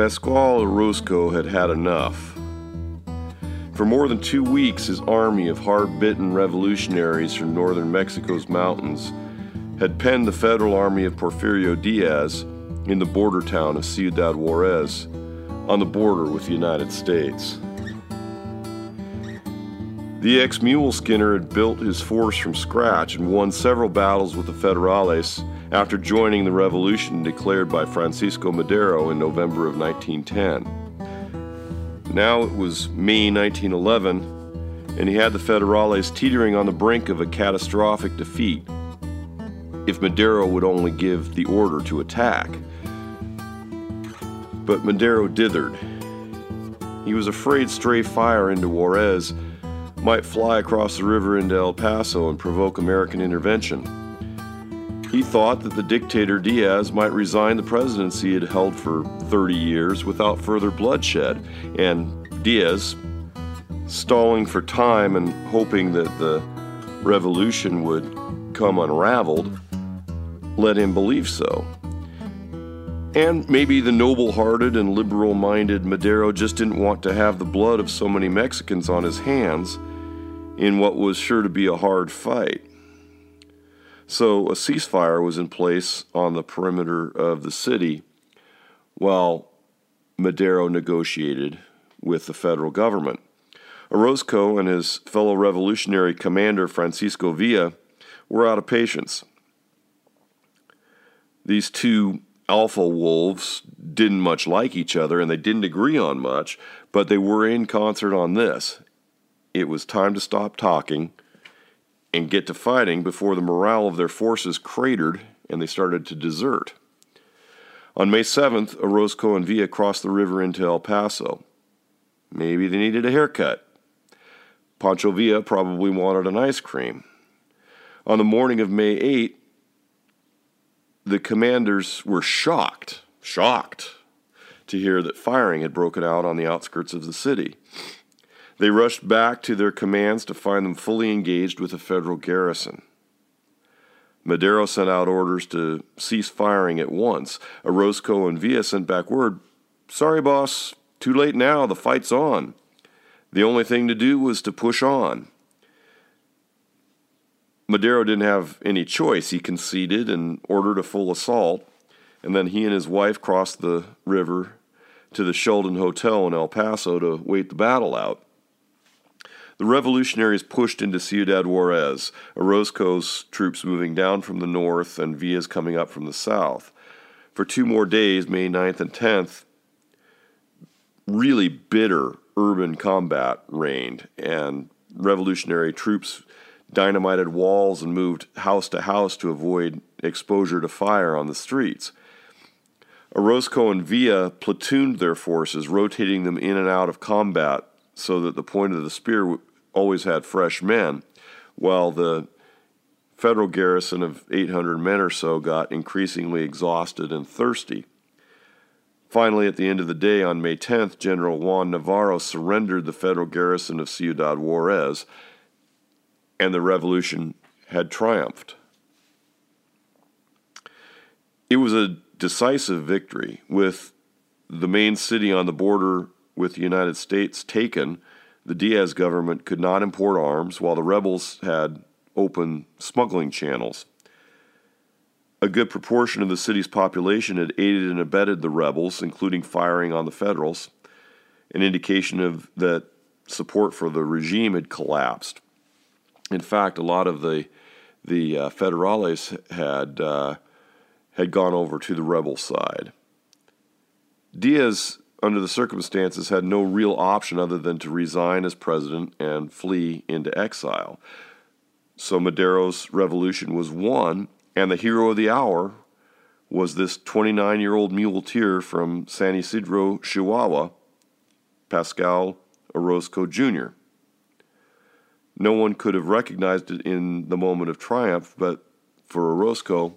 Pascual Orozco had had enough. For more than two weeks, his army of hard bitten revolutionaries from northern Mexico's mountains had penned the federal army of Porfirio Diaz in the border town of Ciudad Juarez on the border with the United States. The ex mule skinner had built his force from scratch and won several battles with the Federales after joining the revolution declared by Francisco Madero in November of 1910. Now it was May 1911, and he had the Federales teetering on the brink of a catastrophic defeat if Madero would only give the order to attack. But Madero dithered. He was afraid stray fire into Juarez might fly across the river into El Paso and provoke American intervention. He thought that the dictator Diaz might resign the presidency he had held for 30 years without further bloodshed, and Diaz, stalling for time and hoping that the revolution would come unraveled, let him believe so. And maybe the noble hearted and liberal minded Madero just didn't want to have the blood of so many Mexicans on his hands in what was sure to be a hard fight. So a ceasefire was in place on the perimeter of the city while Madero negotiated with the federal government. Orozco and his fellow revolutionary commander Francisco Villa were out of patience. These two alpha wolves didn't much like each other and they didn't agree on much, but they were in concert on this it was time to stop talking and get to fighting before the morale of their forces cratered and they started to desert. On May 7th, Orozco and Villa crossed the river into El Paso. Maybe they needed a haircut. Pancho Villa probably wanted an ice cream. On the morning of May 8, the commanders were shocked, shocked, to hear that firing had broken out on the outskirts of the city. They rushed back to their commands to find them fully engaged with the federal garrison. Madero sent out orders to cease firing at once. Orozco and Villa sent back word Sorry, boss, too late now, the fight's on. The only thing to do was to push on. Madero didn't have any choice. He conceded and ordered a full assault, and then he and his wife crossed the river to the Sheldon Hotel in El Paso to wait the battle out. The revolutionaries pushed into Ciudad Juarez, Orozco's troops moving down from the north and Villa's coming up from the south. For two more days, May 9th and 10th, really bitter urban combat reigned, and revolutionary troops dynamited walls and moved house to house to avoid exposure to fire on the streets. Orozco and Villa platooned their forces, rotating them in and out of combat so that the point of the spear always had fresh men, while the federal garrison of 800 men or so got increasingly exhausted and thirsty. Finally, at the end of the day, on May 10th, General Juan Navarro surrendered the federal garrison of Ciudad Juarez, and the revolution had triumphed. It was a decisive victory, with the main city on the border with the United States taken the Diaz government could not import arms while the rebels had open smuggling channels. A good proportion of the city's population had aided and abetted the rebels, including firing on the Federals, an indication of that support for the regime had collapsed. In fact, a lot of the the uh, Federales had uh, had gone over to the rebel side. Diaz under the circumstances, had no real option other than to resign as president and flee into exile. So Madero's revolution was won, and the hero of the hour was this 29 year old muleteer from San Isidro, Chihuahua, Pascual Orozco Jr. No one could have recognized it in the moment of triumph, but for Orozco,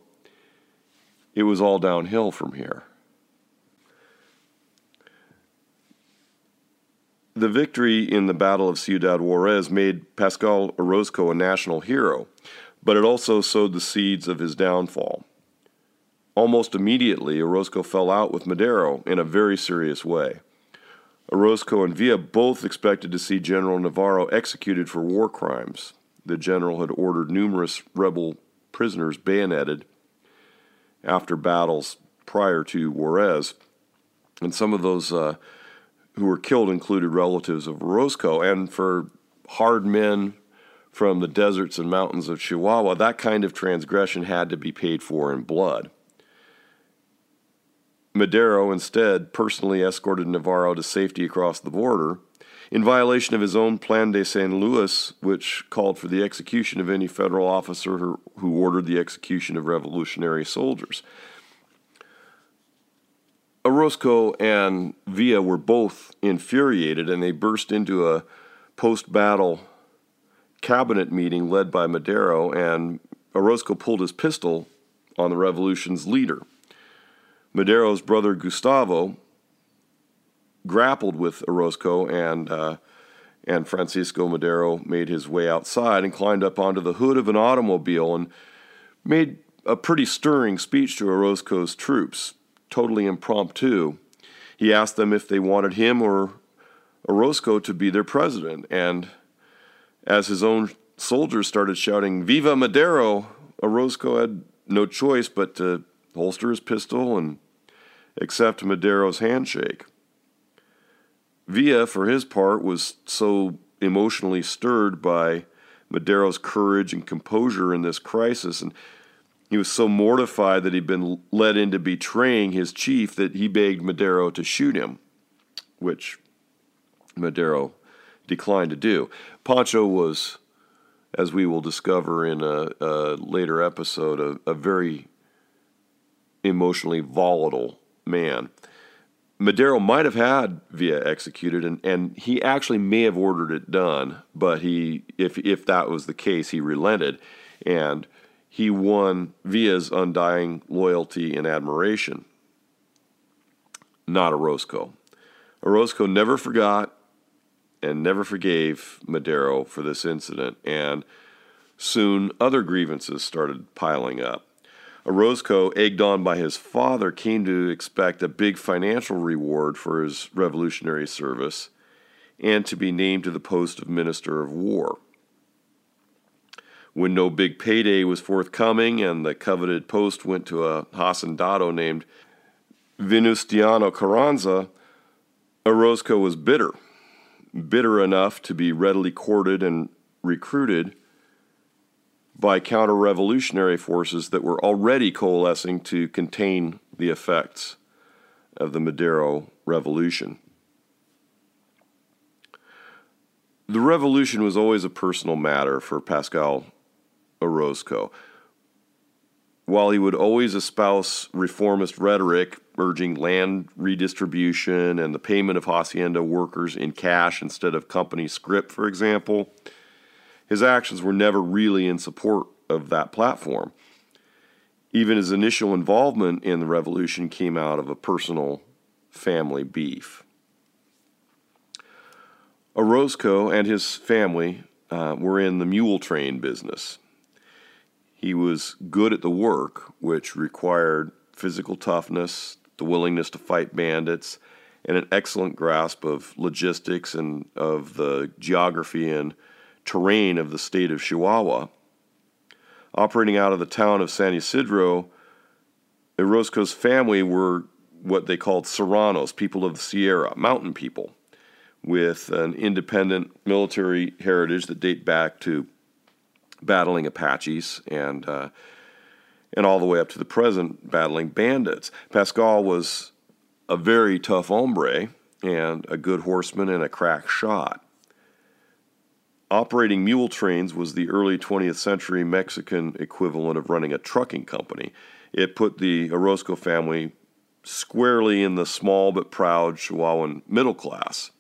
it was all downhill from here. The victory in the Battle of Ciudad Juarez made Pascual Orozco a national hero, but it also sowed the seeds of his downfall. Almost immediately, Orozco fell out with Madero in a very serious way. Orozco and Villa both expected to see General Navarro executed for war crimes. The general had ordered numerous rebel prisoners bayoneted after battles prior to Juarez, and some of those uh, who were killed included relatives of Orozco. And for hard men from the deserts and mountains of Chihuahua, that kind of transgression had to be paid for in blood. Madero instead personally escorted Navarro to safety across the border in violation of his own Plan de San Luis, which called for the execution of any federal officer who, who ordered the execution of revolutionary soldiers. Orozco and Villa were both infuriated and they burst into a post battle cabinet meeting led by Madero, and Orozco pulled his pistol on the revolution's leader. Madero's brother Gustavo grappled with Orozco, and uh, and Francisco Madero made his way outside and climbed up onto the hood of an automobile and made a pretty stirring speech to Orozco's troops, totally impromptu. He asked them if they wanted him or Orozco to be their president, and as his own soldiers started shouting "Viva Madero!" Orozco had no choice but to holster his pistol and accept Madero's handshake. Villa, for his part, was so emotionally stirred by Madero's courage and composure in this crisis, and he was so mortified that he'd been led into betraying his chief that he begged Madero to shoot him, which Madero declined to do. Pancho was, as we will discover in a, a later episode, a, a very emotionally volatile man. Madero might have had Villa executed, and, and he actually may have ordered it done, but he, if if that was the case, he relented, and he won Villa's undying loyalty and admiration. Not Orozco. Orozco never forgot and never forgave Madero for this incident, and soon other grievances started piling up. Orozco, egged on by his father, came to expect a big financial reward for his revolutionary service and to be named to the post of Minister of War. When no big payday was forthcoming and the coveted post went to a hacendado named Venustiano Carranza, Orozco was bitter, bitter enough to be readily courted and recruited by counter revolutionary forces that were already coalescing to contain the effects of the Madero Revolution. The revolution was always a personal matter for Pascual Orozco. While he would always espouse reformist rhetoric urging land redistribution and the payment of hacienda workers in cash instead of company scrip, for example, his actions were never really in support of that platform. Even his initial involvement in the revolution came out of a personal family beef. Orozco and his family uh, were in the mule train business. He was good at the work, which required physical toughness, the willingness to fight bandits, and an excellent grasp of logistics and of the geography and terrain of the state of Chihuahua. Operating out of the town of San Isidro, Orozco's family were what they called serranos, people of the Sierra, mountain people, with an independent military heritage that date back to battling Apaches and uh, and all the way up to the present battling bandits. Pascal was a very tough hombre and a good horseman and a crack shot. Operating mule trains was the early 20th century Mexican equivalent of running a trucking company. It put the Orozco family squarely in the small but proud Chihuahuan middle class.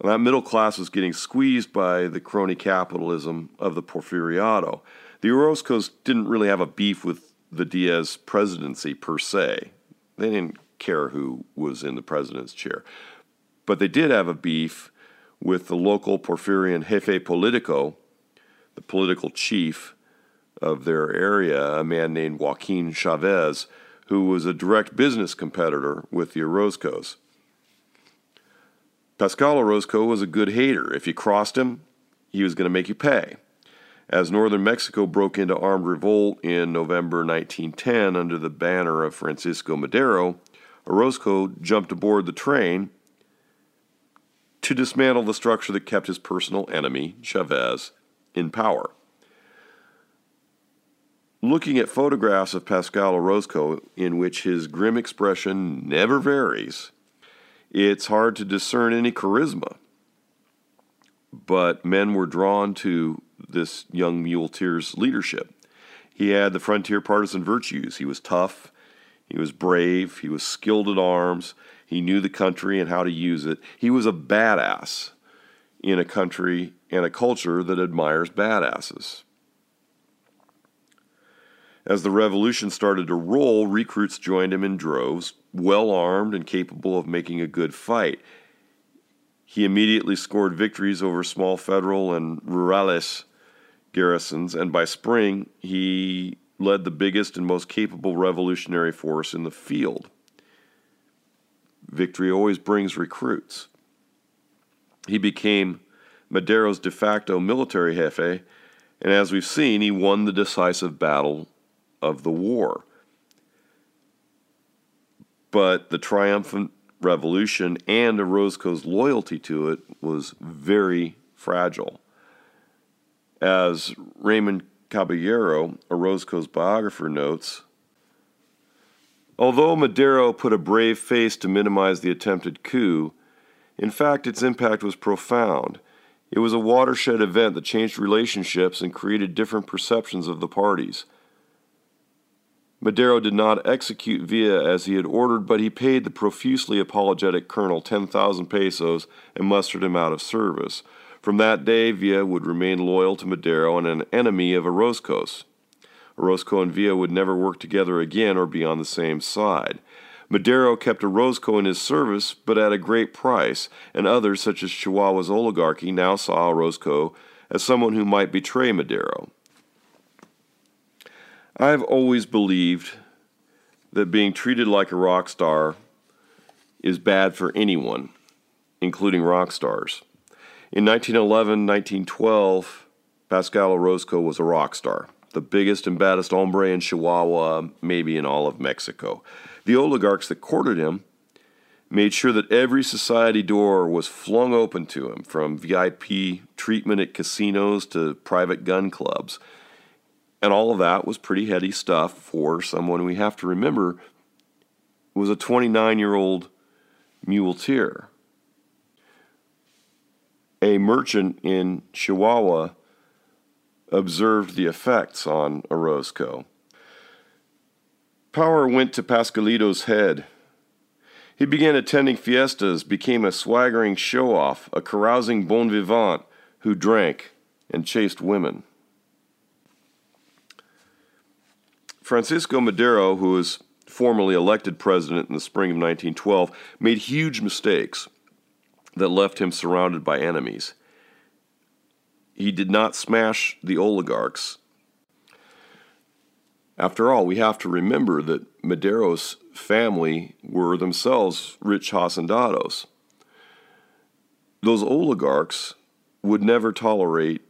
And that middle class was getting squeezed by the crony capitalism of the Porfiriato. The Orozcos didn't really have a beef with the Diaz presidency per se. They didn't care who was in the president's chair. But they did have a beef with the local Porfirian jefe politico, the political chief of their area, a man named Joaquin Chavez, who was a direct business competitor with the Orozcos. Pascal Orozco was a good hater. If you crossed him, he was going to make you pay. As northern Mexico broke into armed revolt in November 1910 under the banner of Francisco Madero, Orozco jumped aboard the train to dismantle the structure that kept his personal enemy, Chavez, in power. Looking at photographs of Pascal Orozco, in which his grim expression never varies, it's hard to discern any charisma. But men were drawn to this young muleteer's leadership. He had the frontier partisan virtues. He was tough, he was brave, he was skilled at arms, he knew the country and how to use it. He was a badass in a country and a culture that admires badasses. As the revolution started to roll, recruits joined him in droves, well armed and capable of making a good fight. He immediately scored victories over small federal and rurales garrisons, and by spring, he led the biggest and most capable revolutionary force in the field. Victory always brings recruits. He became Madero's de facto military jefe, and as we've seen, he won the decisive battle of the war. But the triumphant revolution and Orozco's loyalty to it was very fragile. As Raymond Caballero, Orozco's biographer, notes, although Madero put a brave face to minimize the attempted coup, in fact, its impact was profound. It was a watershed event that changed relationships and created different perceptions of the parties. Madero did not execute Villa as he had ordered, but he paid the profusely apologetic colonel 10,000 pesos and mustered him out of service. From that day, Villa would remain loyal to Madero and an enemy of Orozco's. Orozco and Villa would never work together again or be on the same side. Madero kept Orozco in his service, but at a great price, and others, such as Chihuahua's oligarchy, now saw Orozco as someone who might betray Madero. I've always believed that being treated like a rock star is bad for anyone, including rock stars. In 1911 1912, Pascal Orozco was a rock star, the biggest and baddest hombre in Chihuahua, maybe in all of Mexico. The oligarchs that courted him made sure that every society door was flung open to him, from VIP treatment at casinos to private gun clubs. And all of that was pretty heady stuff for someone we have to remember was a 29 year old muleteer a merchant in Chihuahua observed the effects on Orozco. Power went to Pascalito's head. He began attending fiestas, became a swaggering show off, a carousing bon vivant who drank and chased women. Francisco Madero, who was formally elected president in the spring of 1912, made huge mistakes that left him surrounded by enemies. He did not smash the oligarchs. After all, we have to remember that Madero's family were themselves rich hacendados. Those oligarchs would never tolerate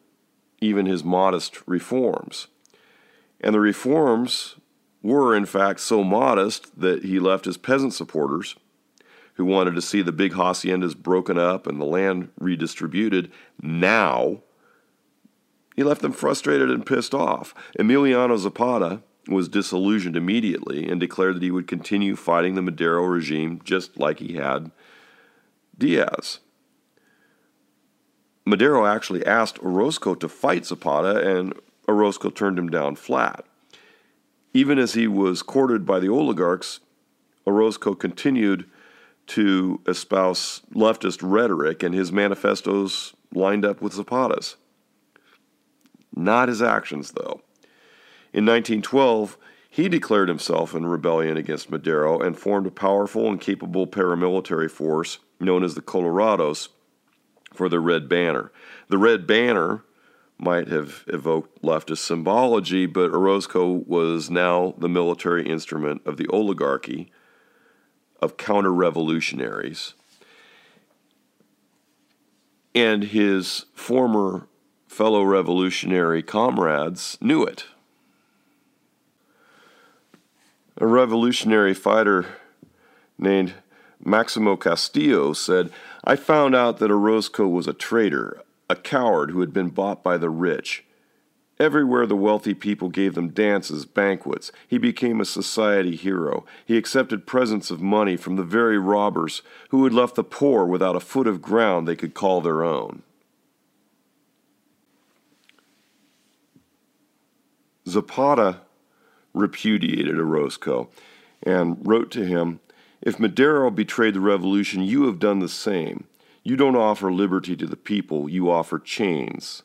even his modest reforms. And the reforms were, in fact, so modest that he left his peasant supporters who wanted to see the big haciendas broken up and the land redistributed. Now, he left them frustrated and pissed off. Emiliano Zapata was disillusioned immediately and declared that he would continue fighting the Madero regime just like he had Diaz. Madero actually asked Orozco to fight Zapata, and Orozco turned him down flat. Even as he was courted by the oligarchs, Orozco continued to espouse leftist rhetoric, and his manifestos lined up with Zapata's. Not his actions, though. In 1912, he declared himself in rebellion against Madero and formed a powerful and capable paramilitary force known as the Colorados for the Red Banner. The Red Banner might have evoked leftist symbology, but Orozco was now the military instrument of the oligarchy of counter revolutionaries. And his former fellow revolutionary comrades knew it. A revolutionary fighter named Maximo Castillo said, I found out that Orozco was a traitor, a coward who had been bought by the rich. Everywhere the wealthy people gave them dances, banquets, he became a society hero. He accepted presents of money from the very robbers who had left the poor without a foot of ground they could call their own. Zapata repudiated Orozco and wrote to him If Madero betrayed the revolution, you have done the same. You don't offer liberty to the people, you offer chains.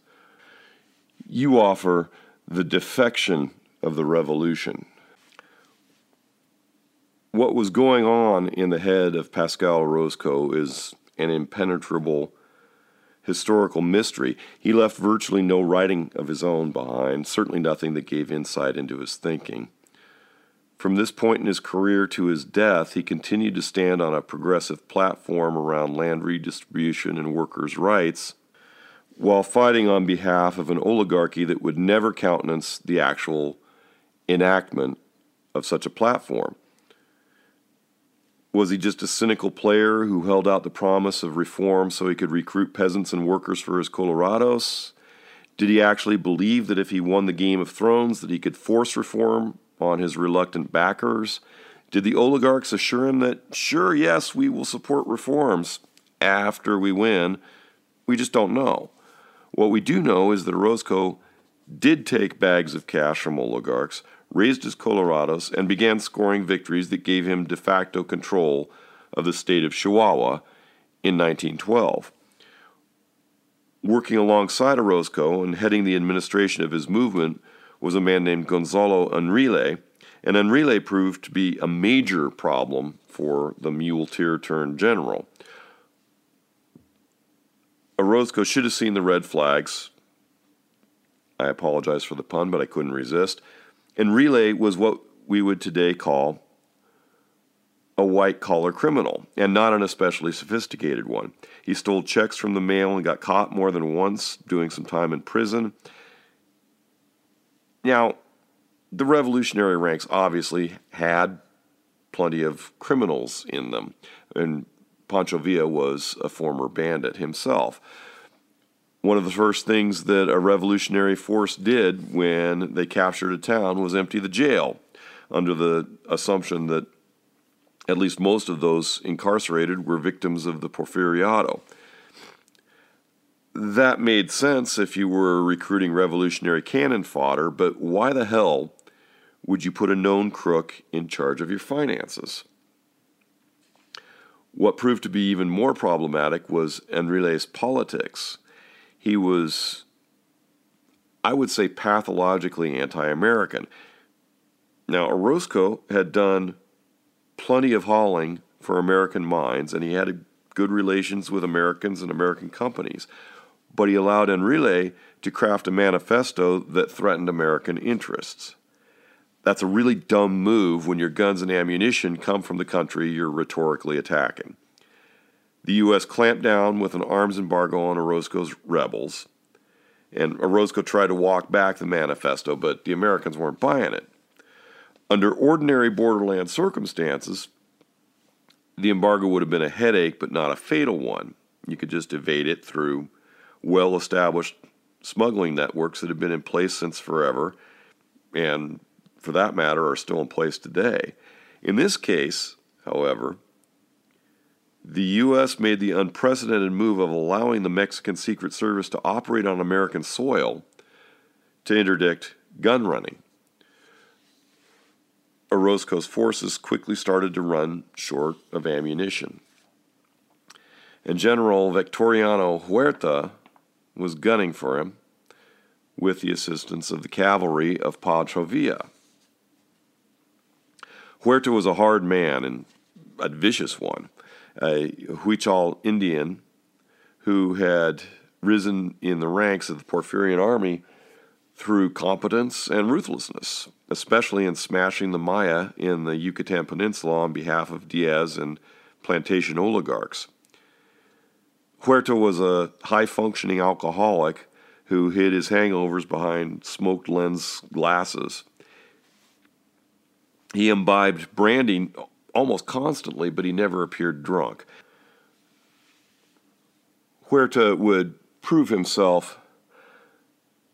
You offer the defection of the revolution. What was going on in the head of Pascal Orozco is an impenetrable historical mystery. He left virtually no writing of his own behind, certainly nothing that gave insight into his thinking. From this point in his career to his death, he continued to stand on a progressive platform around land redistribution and workers' rights, while fighting on behalf of an oligarchy that would never countenance the actual enactment of such a platform. Was he just a cynical player who held out the promise of reform so he could recruit peasants and workers for his Colorados? Did he actually believe that if he won the Game of Thrones that he could force reform on his reluctant backers? Did the oligarchs assure him that, sure, yes, we will support reforms after we win? We just don't know. What we do know is that Orozco did take bags of cash from oligarchs, raised his Colorados, and began scoring victories that gave him de facto control of the state of Chihuahua in 1912. Working alongside Orozco and heading the administration of his movement was a man named Gonzalo Enrile, and Enrile proved to be a major problem for the muleteer turned general. Orozco should have seen the red flags. I apologize for the pun, but I couldn't resist. Enrile was what we would today call a white collar criminal, and not an especially sophisticated one. He stole checks from the mail and got caught more than once doing some time in prison. Now, the revolutionary ranks obviously had plenty of criminals in them, and Pancho Villa was a former bandit himself one of the first things that a revolutionary force did when they captured a town was empty the jail, under the assumption that at least most of those incarcerated were victims of the Porfiriato. That made sense if you were recruiting revolutionary cannon fodder, but why the hell would you put a known crook in charge of your finances? What proved to be even more problematic was Enrile's politics he was, I would say, pathologically anti American. Now, Orozco had done plenty of hauling for American mines, and he had good relations with Americans and American companies. But he allowed Enrile to craft a manifesto that threatened American interests. That's a really dumb move when your guns and ammunition come from the country you're rhetorically attacking. The U.S. clamped down with an arms embargo on Orozco's rebels, and Orozco tried to walk back the manifesto, but the Americans weren't buying it. Under ordinary borderland circumstances, the embargo would have been a headache, but not a fatal one. You could just evade it through well established smuggling networks that have been in place since forever, and for that matter, are still in place today. In this case, however, the U.S. made the unprecedented move of allowing the Mexican Secret Service to operate on American soil to interdict gun running. Orozco's forces quickly started to run short of ammunition. And General Victoriano Huerta was gunning for him with the assistance of the cavalry of Pancho Huerta was a hard man and a vicious one a Huichol Indian who had risen in the ranks of the Porfirian army through competence and ruthlessness, especially in smashing the Maya in the Yucatan Peninsula on behalf of Diaz and plantation oligarchs. Huerta was a high functioning alcoholic who hid his hangovers behind smoked lens glasses. He imbibed brandy almost constantly, but he never appeared drunk. Huerta would prove himself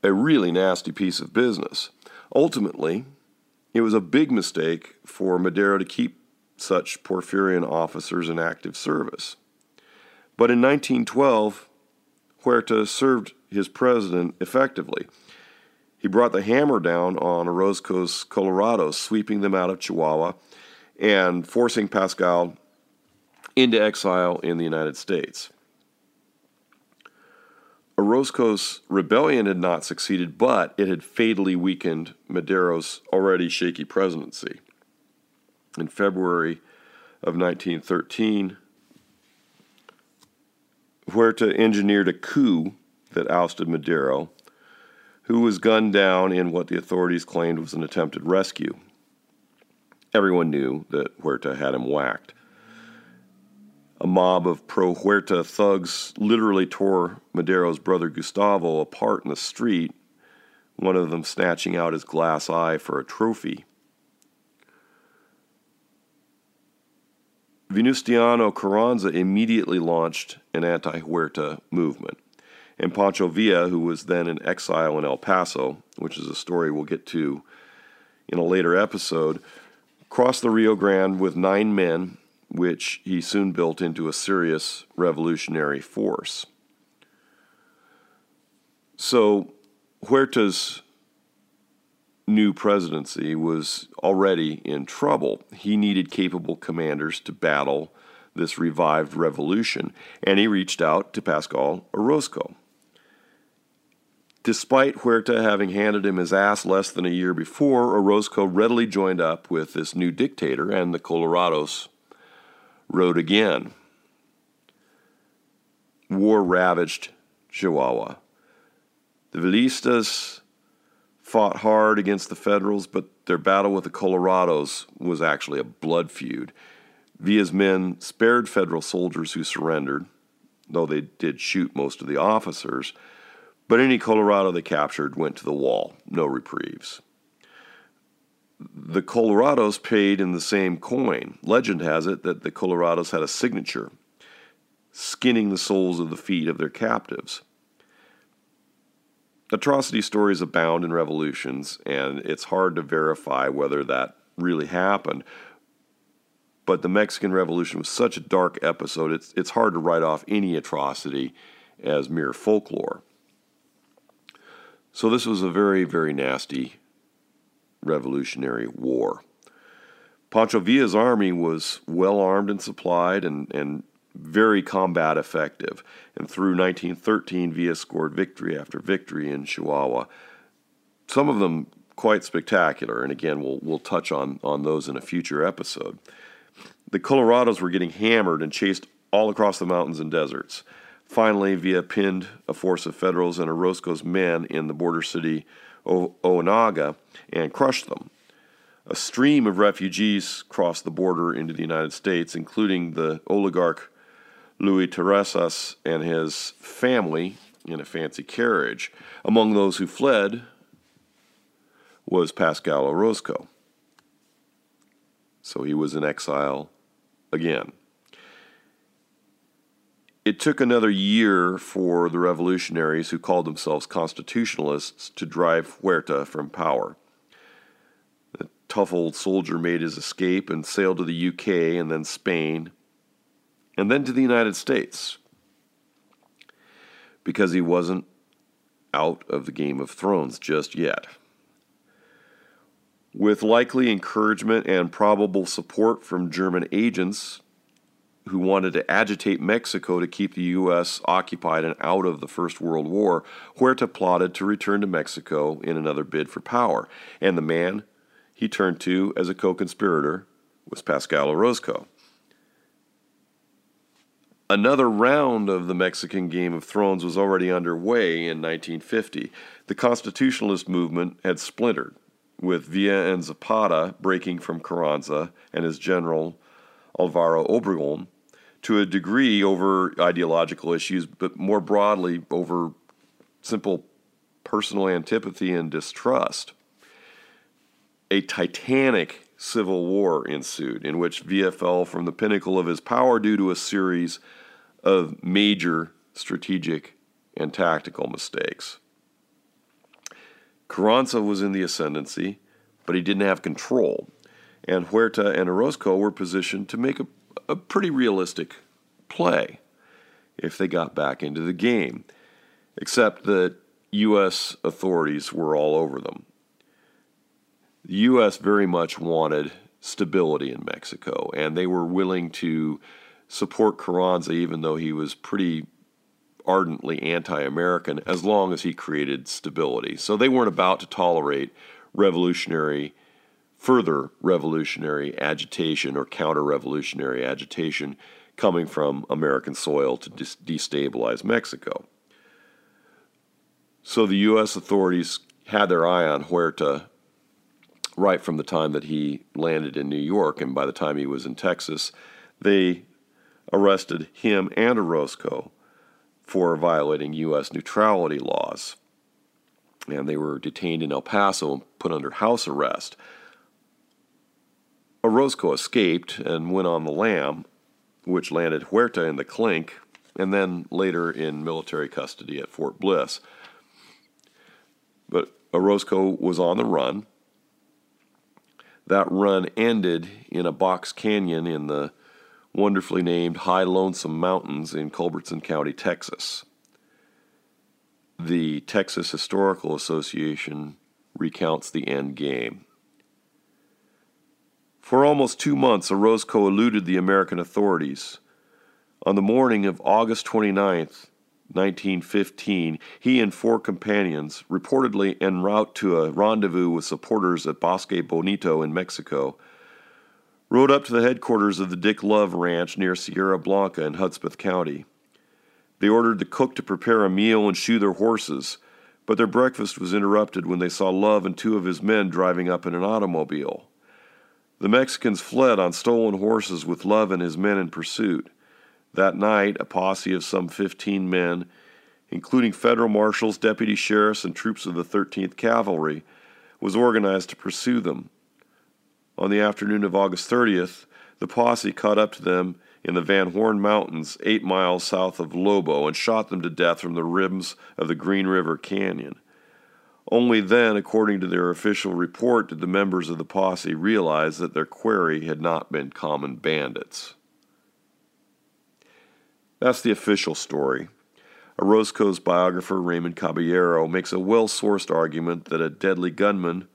a really nasty piece of business. Ultimately, it was a big mistake for Madero to keep such Porfirian officers in active service. But in 1912, Huerta served his president effectively. He brought the hammer down on Orozco's Colorados, sweeping them out of Chihuahua and forcing Pascal into exile in the United States. Orozco's rebellion had not succeeded, but it had fatally weakened Madero's already shaky presidency. In February of 1913, Huerta engineered a coup that ousted Madero, who was gunned down in what the authorities claimed was an attempted rescue. Everyone knew that Huerta had him whacked. A mob of pro Huerta thugs literally tore Madero's brother Gustavo apart in the street, one of them snatching out his glass eye for a trophy. Venustiano Carranza immediately launched an anti Huerta movement. And Pancho Villa, who was then in exile in El Paso, which is a story we'll get to in a later episode, crossed the Rio Grande with nine men, which he soon built into a serious revolutionary force. So Huerta's new presidency was already in trouble. He needed capable commanders to battle this revived revolution, and he reached out to Pascal Orozco. Despite Huerta having handed him his ass less than a year before, Orozco readily joined up with this new dictator, and the Colorados rode again. War ravaged Chihuahua. The Villistas fought hard against the Federals, but their battle with the Colorados was actually a blood feud. Villa's men spared Federal soldiers who surrendered, though they did shoot most of the officers. But any Colorado they captured went to the wall, no reprieves. The Colorados paid in the same coin. Legend has it that the Colorados had a signature, skinning the soles of the feet of their captives. Atrocity stories abound in revolutions, and it's hard to verify whether that really happened. But the Mexican Revolution was such a dark episode, it's, it's hard to write off any atrocity as mere folklore. So, this was a very, very nasty revolutionary war. Pancho Villa's army was well armed and supplied and, and very combat effective. And through 1913, Villa scored victory after victory in Chihuahua. Some of them quite spectacular, and again, we'll, we'll touch on, on those in a future episode. The Colorados were getting hammered and chased all across the mountains and deserts. Finally, Villa pinned a force of Federals and Orozco's men in the border city of Ojinaga and crushed them. A stream of refugees crossed the border into the United States, including the oligarch Louis Terrazas and his family in a fancy carriage. Among those who fled was Pascal Orozco. So he was in exile again. It took another year for the revolutionaries who called themselves constitutionalists to drive Huerta from power. The tough old soldier made his escape and sailed to the UK and then Spain and then to the United States because he wasn't out of the Game of Thrones just yet. With likely encouragement and probable support from German agents who wanted to agitate Mexico to keep the U.S. occupied and out of the First World War, Huerta plotted to return to Mexico in another bid for power. And the man he turned to as a co conspirator was Pascal Orozco. Another round of the Mexican Game of Thrones was already underway in 1950. The constitutionalist movement had splintered, with Villa and Zapata breaking from Carranza and his general Alvaro Obregon to a degree over ideological issues, but more broadly over simple personal antipathy and distrust. A titanic civil war ensued, in which Villa fell from the pinnacle of his power due to a series of major strategic and tactical mistakes. Carranza was in the ascendancy, but he didn't have control, and Huerta and Orozco were positioned to make a, a pretty realistic play if they got back into the game, except that U.S. authorities were all over them. The U.S. very much wanted stability in Mexico, and they were willing to support Carranza, even though he was pretty ardently anti American, as long as he created stability. So they weren't about to tolerate revolutionary, further revolutionary agitation or counter revolutionary agitation coming from American soil to destabilize Mexico. So the U.S. authorities had their eye on Huerta right from the time that he landed in New York, and by the time he was in Texas, they arrested him and Orozco for violating U.S. neutrality laws. And they were detained in El Paso and put under house arrest. Orozco escaped and went on the lam, which landed Huerta in the clink, and then later in military custody at Fort Bliss. But Orozco was on the run. That run ended in a box canyon in the wonderfully named High Lonesome Mountains in Culberson County, Texas. The Texas Historical Association recounts the end game. For almost two months, Orozco eluded the American authorities. On the morning of August 29th, 1915, he and four companions, reportedly en route to a rendezvous with supporters at Bosque Bonito in Mexico, rode up to the headquarters of the Dick Love Ranch near Sierra Blanca in Hudspeth County. They ordered the cook to prepare a meal and shoe their horses, but their breakfast was interrupted when they saw Love and two of his men driving up in an automobile. The Mexicans fled on stolen horses with Love and his men in pursuit. That night, a posse of some 15 men, including federal marshals, deputy sheriffs, and troops of the 13th Cavalry, was organized to pursue them. On the afternoon of August 30th, the posse caught up to them in the Van Horn Mountains, eight miles south of Lobo, and shot them to death from the rims of the Green River Canyon. Only then, according to their official report, did the members of the posse realize that their quarry had not been common bandits. That's the official story. Orozco's biographer, Raymond Caballero, makes a well sourced argument that a deadly gunman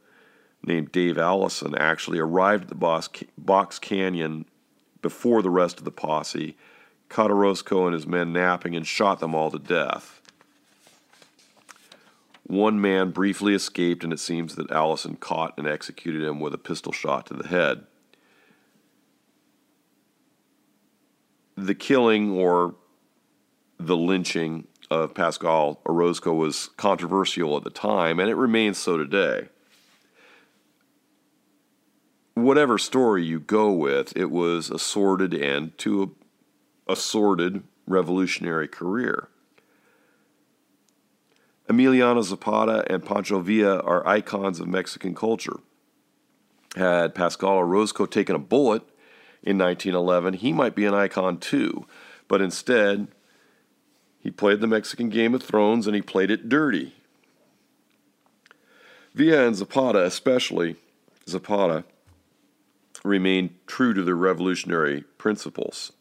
named Dave Allison actually arrived at the Box Canyon before the rest of the posse, caught Orozco and his men napping, and shot them all to death. One man briefly escaped, and it seems that Allison caught and executed him with a pistol shot to the head. The killing or the lynching of Pascual Orozco was controversial at the time, and it remains so today whatever story you go with, it was a sordid end to a, a sordid revolutionary career. Emiliano Zapata and Pancho Villa are icons of Mexican culture. Had Pascual Orozco taken a bullet in 1911, he might be an icon too, but instead, he played the Mexican Game of Thrones and he played it dirty. Villa and Zapata, especially Zapata, remained true to their revolutionary principles.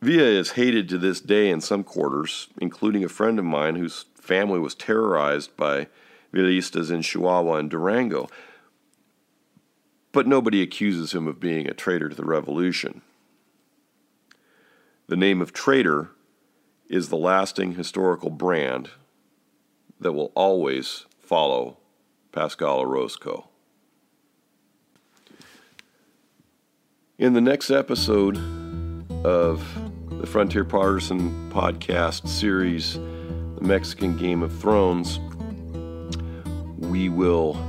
Villa is hated to this day in some quarters, including a friend of mine whose family was terrorized by Villistas in Chihuahua and Durango. But nobody accuses him of being a traitor to the revolution. The name of traitor is the lasting historical brand that will always follow Pascual Orozco. In the next episode, of the Frontier Partisan podcast series, The Mexican Game of Thrones, we will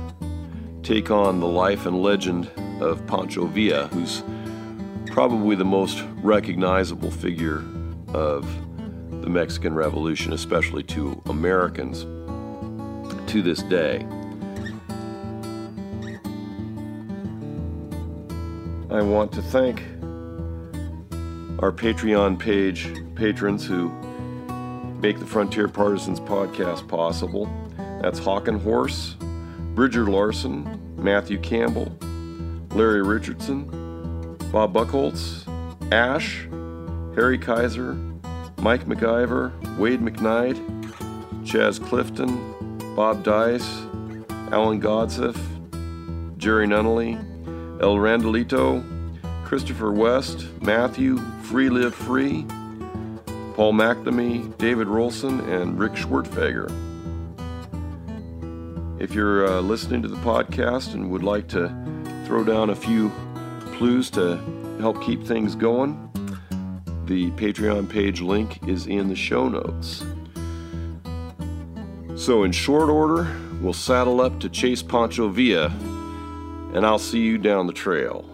take on the life and legend of Pancho Villa, who's probably the most recognizable figure of the Mexican Revolution, especially to Americans to this day. I want to thank our Patreon page patrons who make the Frontier Partisans podcast possible. That's Hawk and Horse, Bridger Larson, Matthew Campbell, Larry Richardson, Bob Buckholz, Ash, Harry Kaiser, Mike McIver, Wade McKnight, Chaz Clifton, Bob Dice, Alan Godsiff, Jerry Nunnally, El Randolito, Christopher West, Matthew, Free Live Free, Paul McNamee, David Rolson, and Rick Schwertfeger. If you're uh, listening to the podcast and would like to throw down a few clues to help keep things going, the Patreon page link is in the show notes. So, in short order, we'll saddle up to chase Pancho Villa, and I'll see you down the trail.